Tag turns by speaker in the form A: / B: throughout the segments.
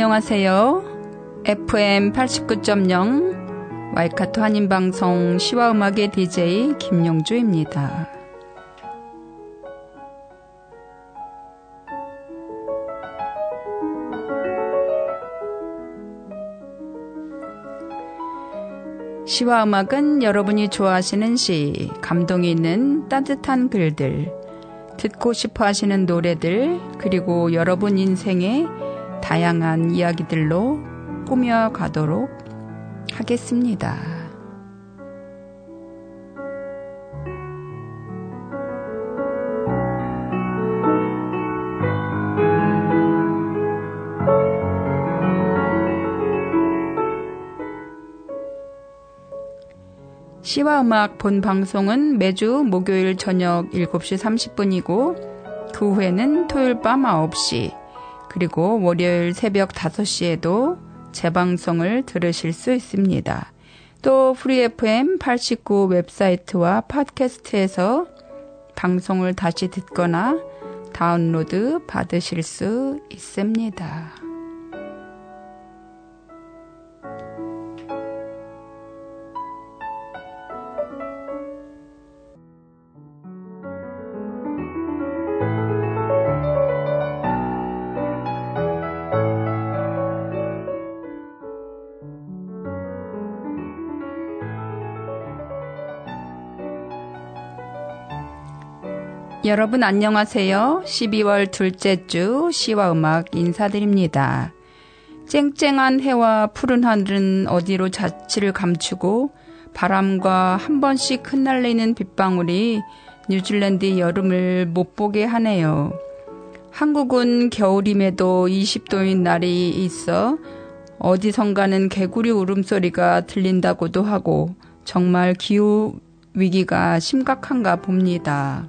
A: 안녕하세요. FM 89.0 와이카토 한인방송 시와음악의 DJ 김용주입니다. 시와 음악은 여러분이 좋아하시는 시, 감동이 있는 따뜻한 글들, 듣고 싶어 하시는 노래들, 그리고 여러분 인생의 다양한 이야기들로 꾸며가도록 하겠습니다. 시와 음악 본 방송은 매주 목요일 저녁 7시 30분이고 그 후에는 토요일 밤 9시 그리고 월요일 새벽 5시에도 재방송을 들으실 수 있습니다. 또 프리 FM 89 웹사이트와 팟캐스트에서 방송을 다시 듣거나 다운로드 받으실 수 있습니다. 여러분 안녕하세요. 12월 둘째 주 시와 음악 인사드립니다. 쨍쨍한 해와 푸른 하늘은 어디로 자취를 감추고 바람과 한 번씩 흩날리는 빗방울이 뉴질랜드 여름을 못 보게 하네요. 한국은 겨울임에도 20도인 날이 있어 어디선가는 개구리 울음소리가 들린다고도 하고 정말 기후 위기가 심각한가 봅니다.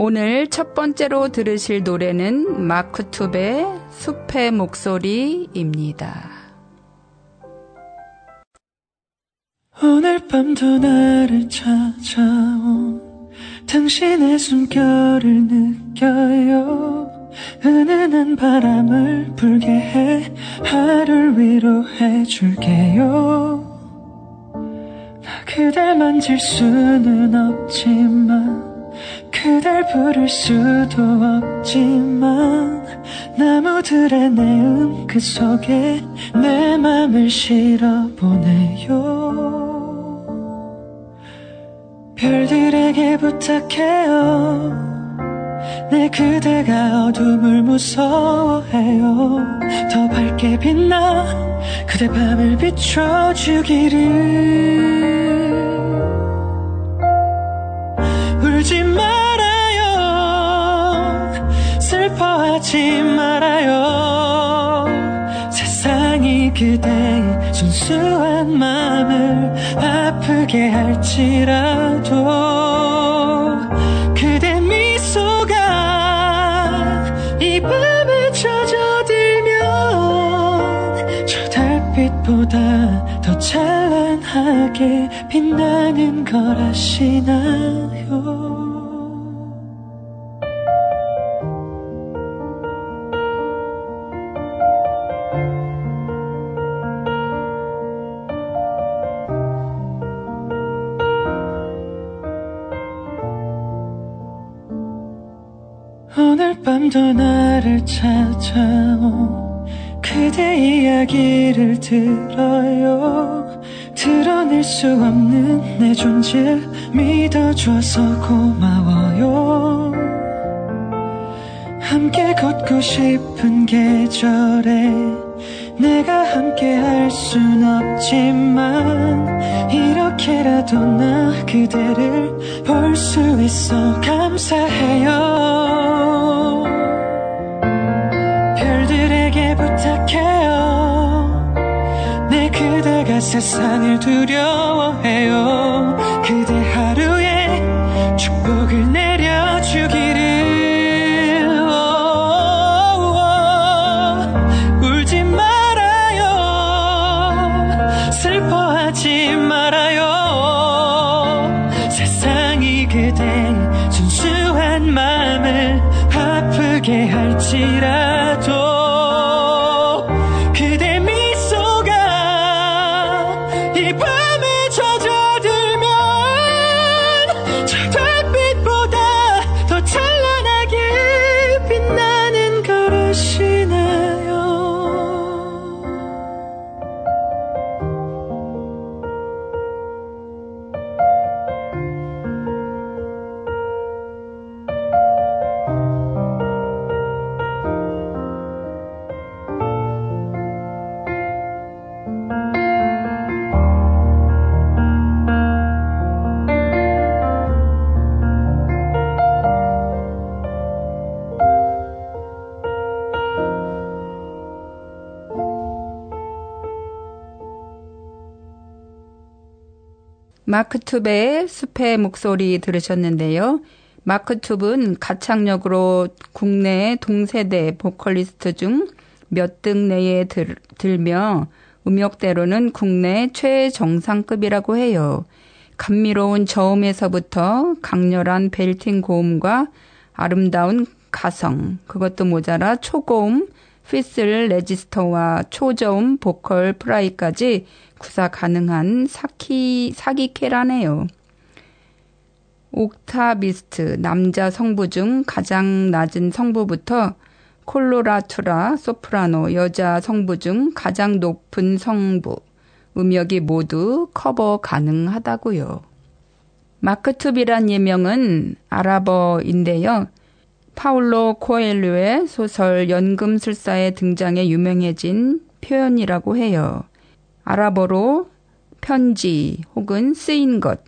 A: 오늘 첫 번째로 들으실 노래는 마크 툽의 숲의 목소리입니다.
B: 오늘 밤도 나를 찾아온 당신의 숨결을 느껴요 은은한 바람을 불게 해 하루를 위로해 줄게요 나 그댈 만질 수는 없지만 그댈 부를 수도 없지만 나무들의 내음 그 속에 내 맘을 실어보내요. 별들에게 부탁해요. 내 그대가 어둠을 무서워해요. 더 밝게 빛나 그대 밤을 비춰주기를 하지 말아요 세상이 그대의 순수한 마음을 아프게 할지라도 그대 미소가 이 밤에 젖어들면 저 달빛보다 더 찬란하게 빛나는 걸 아시나요? 밤도 나를 찾아온 그대 이야기를 들어요. 드러낼 수 없는 내 존재 믿어줘서 고마워요. 함께 걷고 싶은 계절에 내가 함께 할 순 없지만 이렇게라도 나 그대를 볼 수 있어 감사해요 세상을 두려워해요. 그대 하
A: 마크 툽의 숲의 목소리 들으셨는데요. 마크 툽은 가창력으로 국내 동세대 보컬리스트 중 몇 등 내에 들, 들며 음역대로는 국내 최정상급이라고 해요. 감미로운 저음에서부터 강렬한 belting 고음과 아름다운 가성, 그것도 모자라 초고음, 피슬 레지스터와 초저음 vocal fry까지 구사 가능한 사키, 사기캐라네요. 옥타비스트, 남자 성부 중 가장 낮은 성부부터 콜로라투라, 소프라노, 여자 성부 중 가장 높은 성부, 음역이 모두 커버 가능하다고요. 마크투비란 예명은 아랍어인데요. 파울로 코엘류의 소설 연금술사에 등장해 유명해진 표현이라고 해요. 아랍어로 편지 혹은 쓰인 것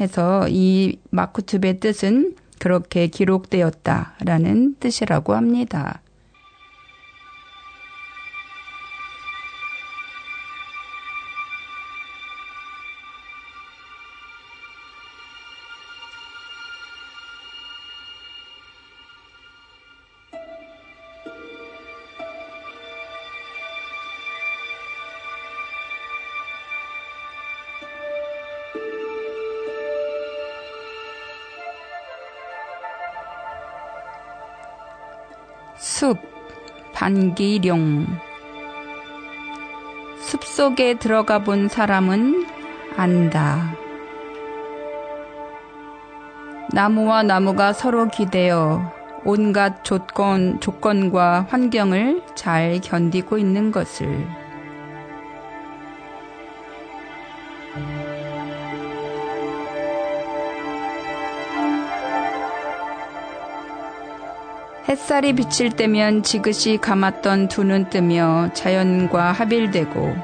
A: 해서 이 마쿠투베 뜻은 그렇게 기록되었다라는 뜻이라고 합니다. 숲, 반기룡. 숲 속에 들어가 본 사람은 안다. 나무와 나무가 서로 기대어 온갖 조건, 조건과 환경을 잘 견디고 있는 것을. 햇살이 비칠 때면 지그시 감았던 두 눈 뜨며 자연과 합일되고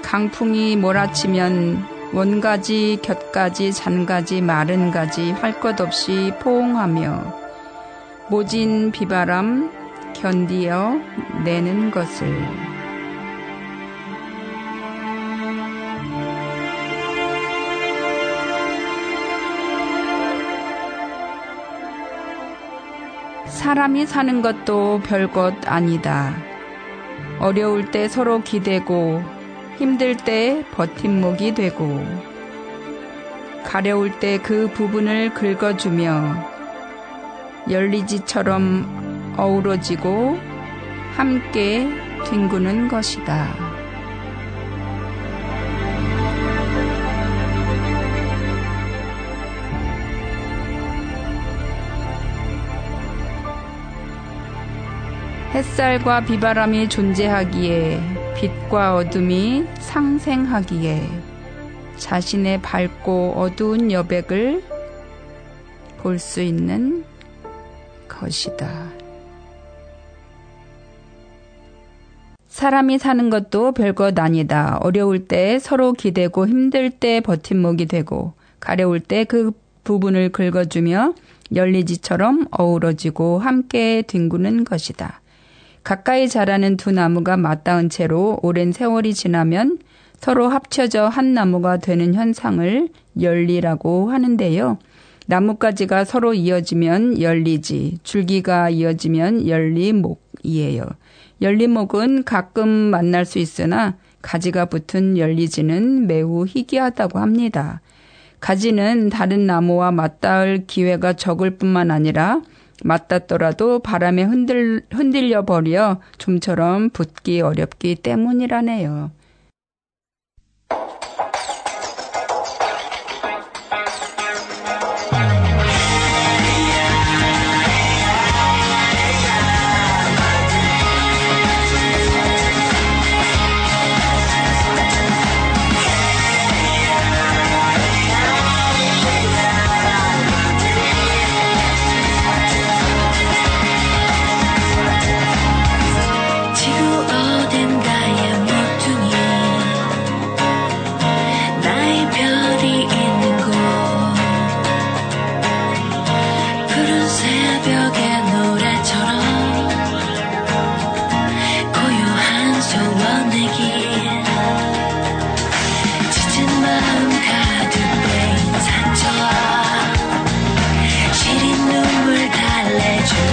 A: 강풍이 몰아치면 원가지, 곁가지, 잔가지, 마른 가지 할 것 없이 포옹하며 모진 비바람 견디어 내는 것을 사람이 사는 것도 별것 아니다. 어려울 때 서로 기대고 힘들 때 버팀목이 되고 가려울 때 그 부분을 긁어주며 열리지처럼 어우러지고 함께 뒹구는 것이다. 햇살과 비바람이 존재하기에 빛과 어둠이 상생하기에 자신의 밝고 어두운 여백을 볼 수 있는 것이다. 사람이 사는 것도 별것 아니다. 어려울 때 서로 기대고 힘들 때 버팀목이 되고 가려울 때 그 부분을 긁어주며 열리지처럼 어우러지고 함께 뒹구는 것이다. 가까이 자라는 두 나무가 맞닿은 채로 오랜 세월이 지나면 서로 합쳐져 한 나무가 되는 현상을 열리라고 하는데요. 나뭇가지가 서로 이어지면 열리지, 줄기가 이어지면 열리목이에요. 열리목은 가끔 만날 수 있으나 가지가 붙은 열리지는 매우 희귀하다고 합니다. 가지는 다른 나무와 맞닿을 기회가 적을 뿐만 아니라 맞닿더라도 바람에 흔들, 흔들려 버려 좀처럼 붙기 어렵기 때문이라네요.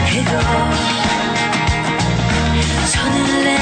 C: 해도 손을 내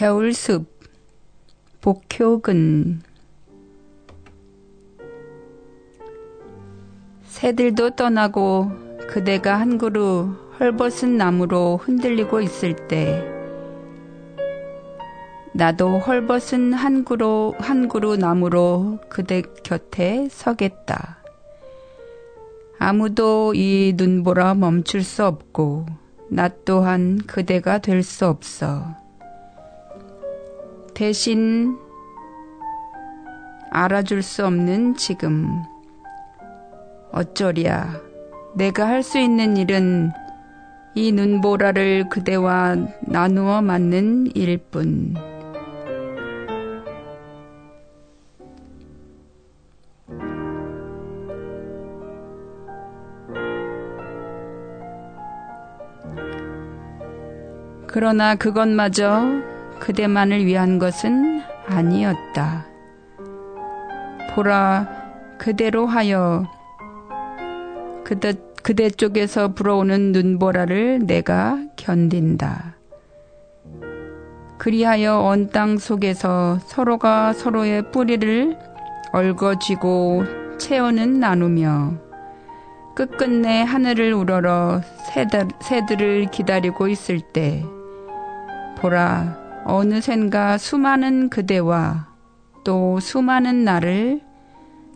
A: 겨울숲 복효근 새들도 떠나고 그대가 한 그루 헐벗은 나무로 흔들리고 있을 때 나도 헐벗은 한 그루 한 그루 나무로 그대 곁에 서겠다. 아무도 이 눈보라 멈출 수 없고 나 또한 그대가 될 수 없어. 대신 알아줄 수 없는 지금. 어쩌랴. 내가 할 수 있는 일은 이 눈보라를 그대와 나누어 맞는 일뿐. 그러나 그것마저 그대만을 위한 것은 아니었다. 보라, 그대로 하여 그대, 그대 쪽에서 불어오는 눈보라를 내가 견딘다. 그리하여 언 땅 속에서 서로가 서로의 뿌리를 얽어쥐고 채원은 나누며 끝끝내 하늘을 우러러 새들, 새들을 기다리고 있을 때 보라, 어느샌가 수많은 그대와 또 수많은 나를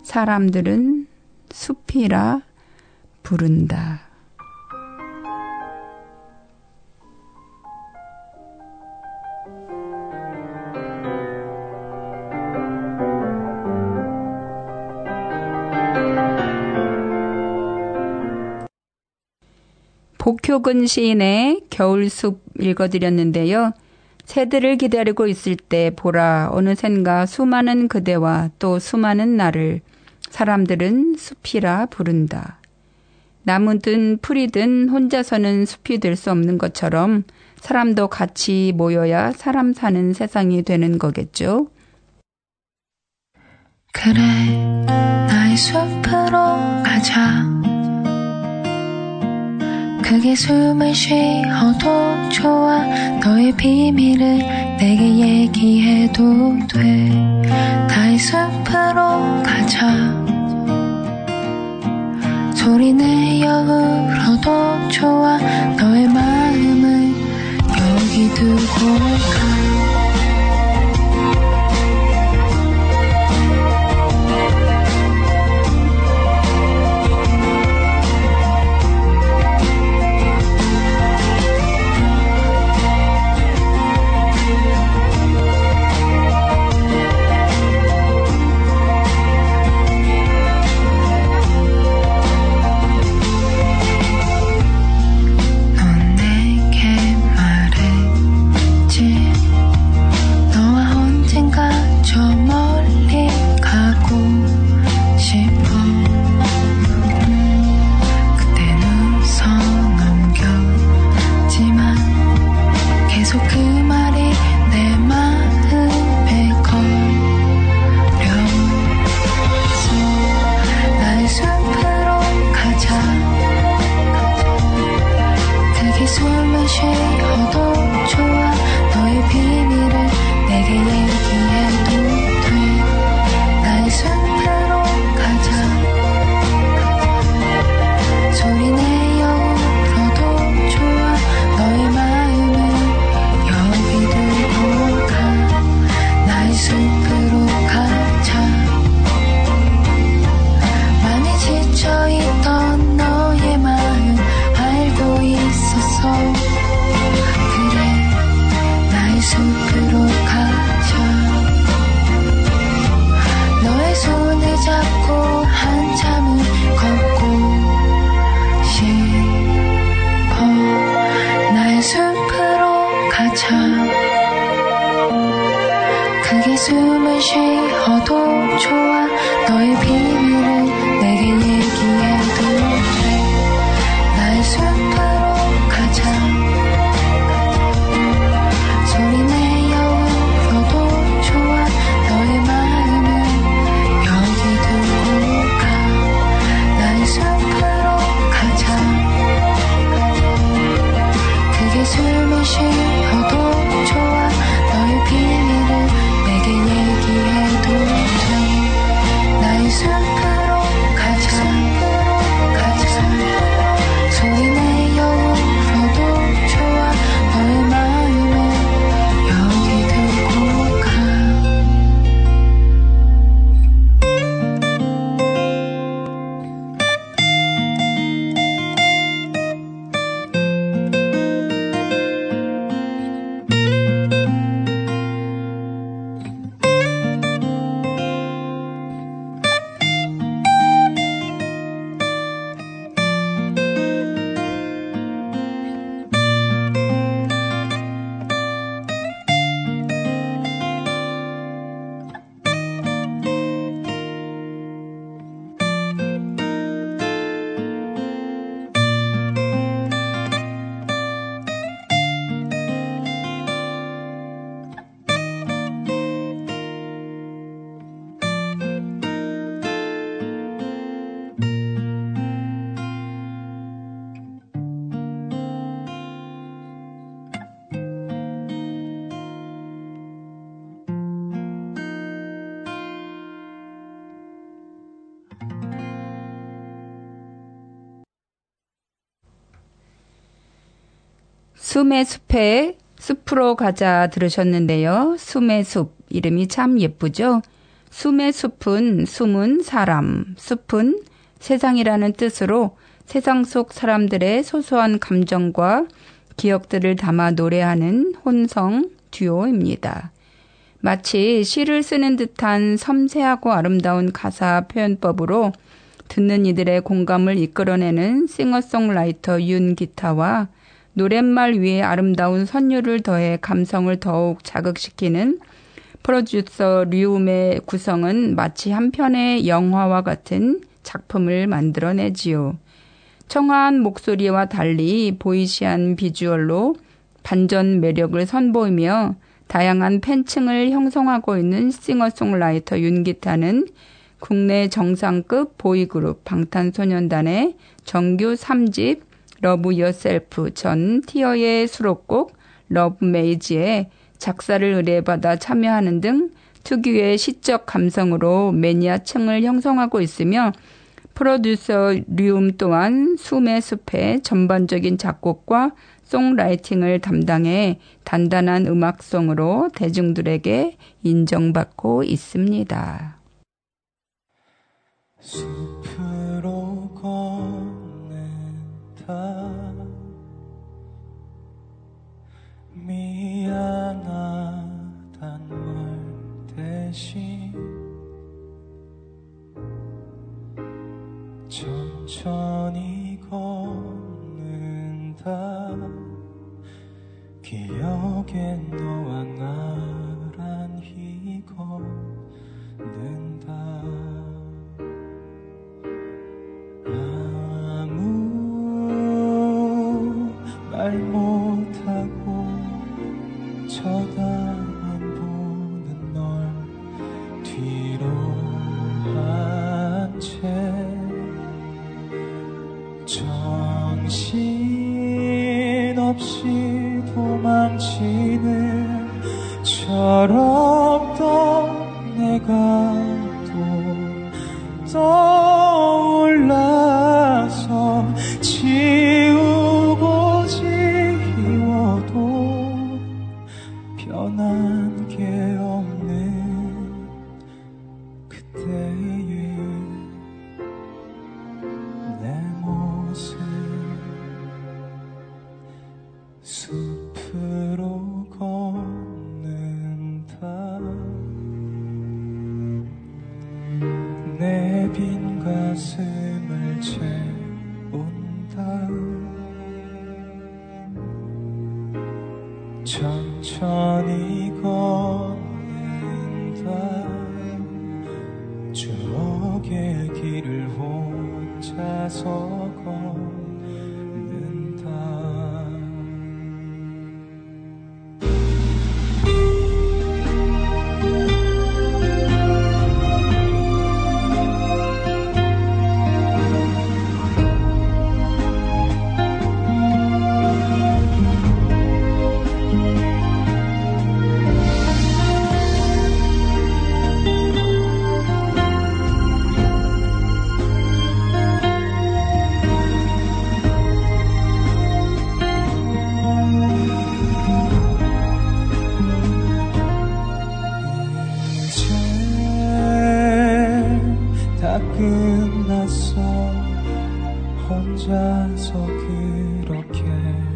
A: 사람들은 숲이라 부른다. 복효근 시인의 겨울숲 읽어드렸는데요. 새들을 기다리고 있을 때 보라 어느샌가 수많은 그대와 또 수많은 나를 사람들은 숲이라 부른다. 나무든 풀이든 혼자서는 숲이 될 수 없는 것처럼 사람도 같이 모여야 사람 사는 세상이 되는 거겠죠.
C: 그래, 나의 숲으로 가자. 크게 숨을 쉬어도 좋아. 너의 비밀을 내게 얘기해도 돼. 다이 숲으로 가자. 소리 내어 울어도 좋아. 너의 마음을 여기 두고 가
A: 숨의 숲에 숲으로 가자 들으셨는데요. 숨의 숲 이름이 참 예쁘죠? 숨의 숲은 숨은 사람, 숲은 세상이라는 뜻으로 세상 속 사람들의 소소한 감정과 기억들을 담아 노래하는 혼성 듀오입니다. 마치 시를 쓰는 듯한 섬세하고 아름다운 가사 표현법으로 듣는 이들의 공감을 이끌어내는 싱어송라이터 윤 기타와 노랫말 위에 아름다운 선율을 더해 감성을 더욱 자극시키는 프로듀서 류움의 구성은 마치 한 편의 영화와 같은 작품을 만들어내지요. 청아한 목소리와 달리 보이시한 비주얼로 반전 매력을 선보이며 다양한 팬층을 형성하고 있는 싱어송라이터 윤기타는 국내 정상급 보이그룹 방탄소년단의 정규 3집 Love Yourself 전 Tear의 수록곡 Love Maze에 작사를 의뢰받아 참여하는 등 특유의 시적 감성으로 매니아층을 형성하고 있으며 프로듀서 류음 또한 숨의 숲의 전반적인 작곡과 songwriting을 담당해 단단한 음악성으로 대중들에게 인정받고 있습니다.
D: 미안하단 말 대신 천천히 걷는다. 기억에 너와 나란히 걷는 천천히 걷는다 추억의 길을 혼자서 혼자서 그렇게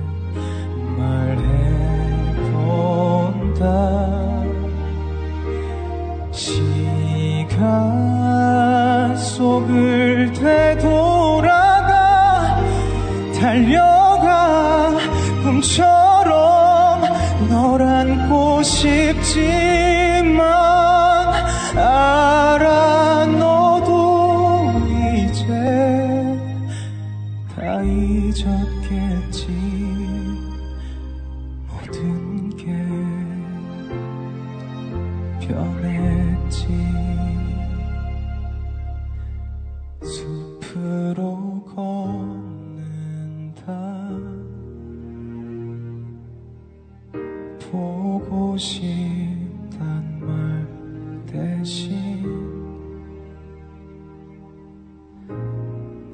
D: 다시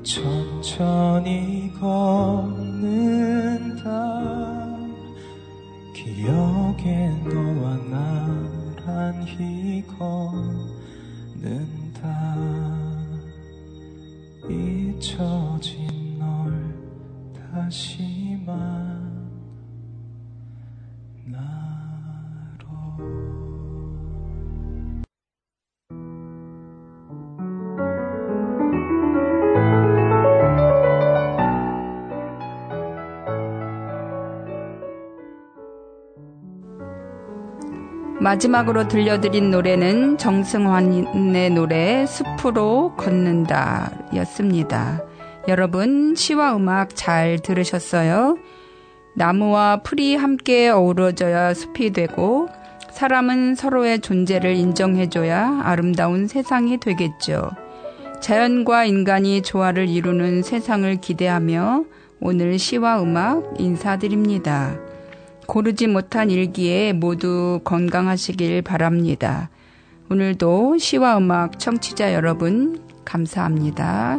D: 천천히 걷는다 기억에 너와 나란히 걷
A: 마지막으로 들려드린 노래는 정승환의 노래 숲으로 걷는다 였습니다. 여러분, 시와 음악 잘 들으셨어요? 나무와 풀이 함께 어우러져야 숲이 되고, 사람은 서로의 존재를 인정해줘야 아름다운 세상이 되겠죠. 자연과 인간이 조화를 이루는 세상을 기대하며 오늘 시와 음악 인사드립니다. 고르지 못한 일기에 모두 건강하시길 바랍니다. 오늘도 시와 음악 청취자 여러분, 감사합니다.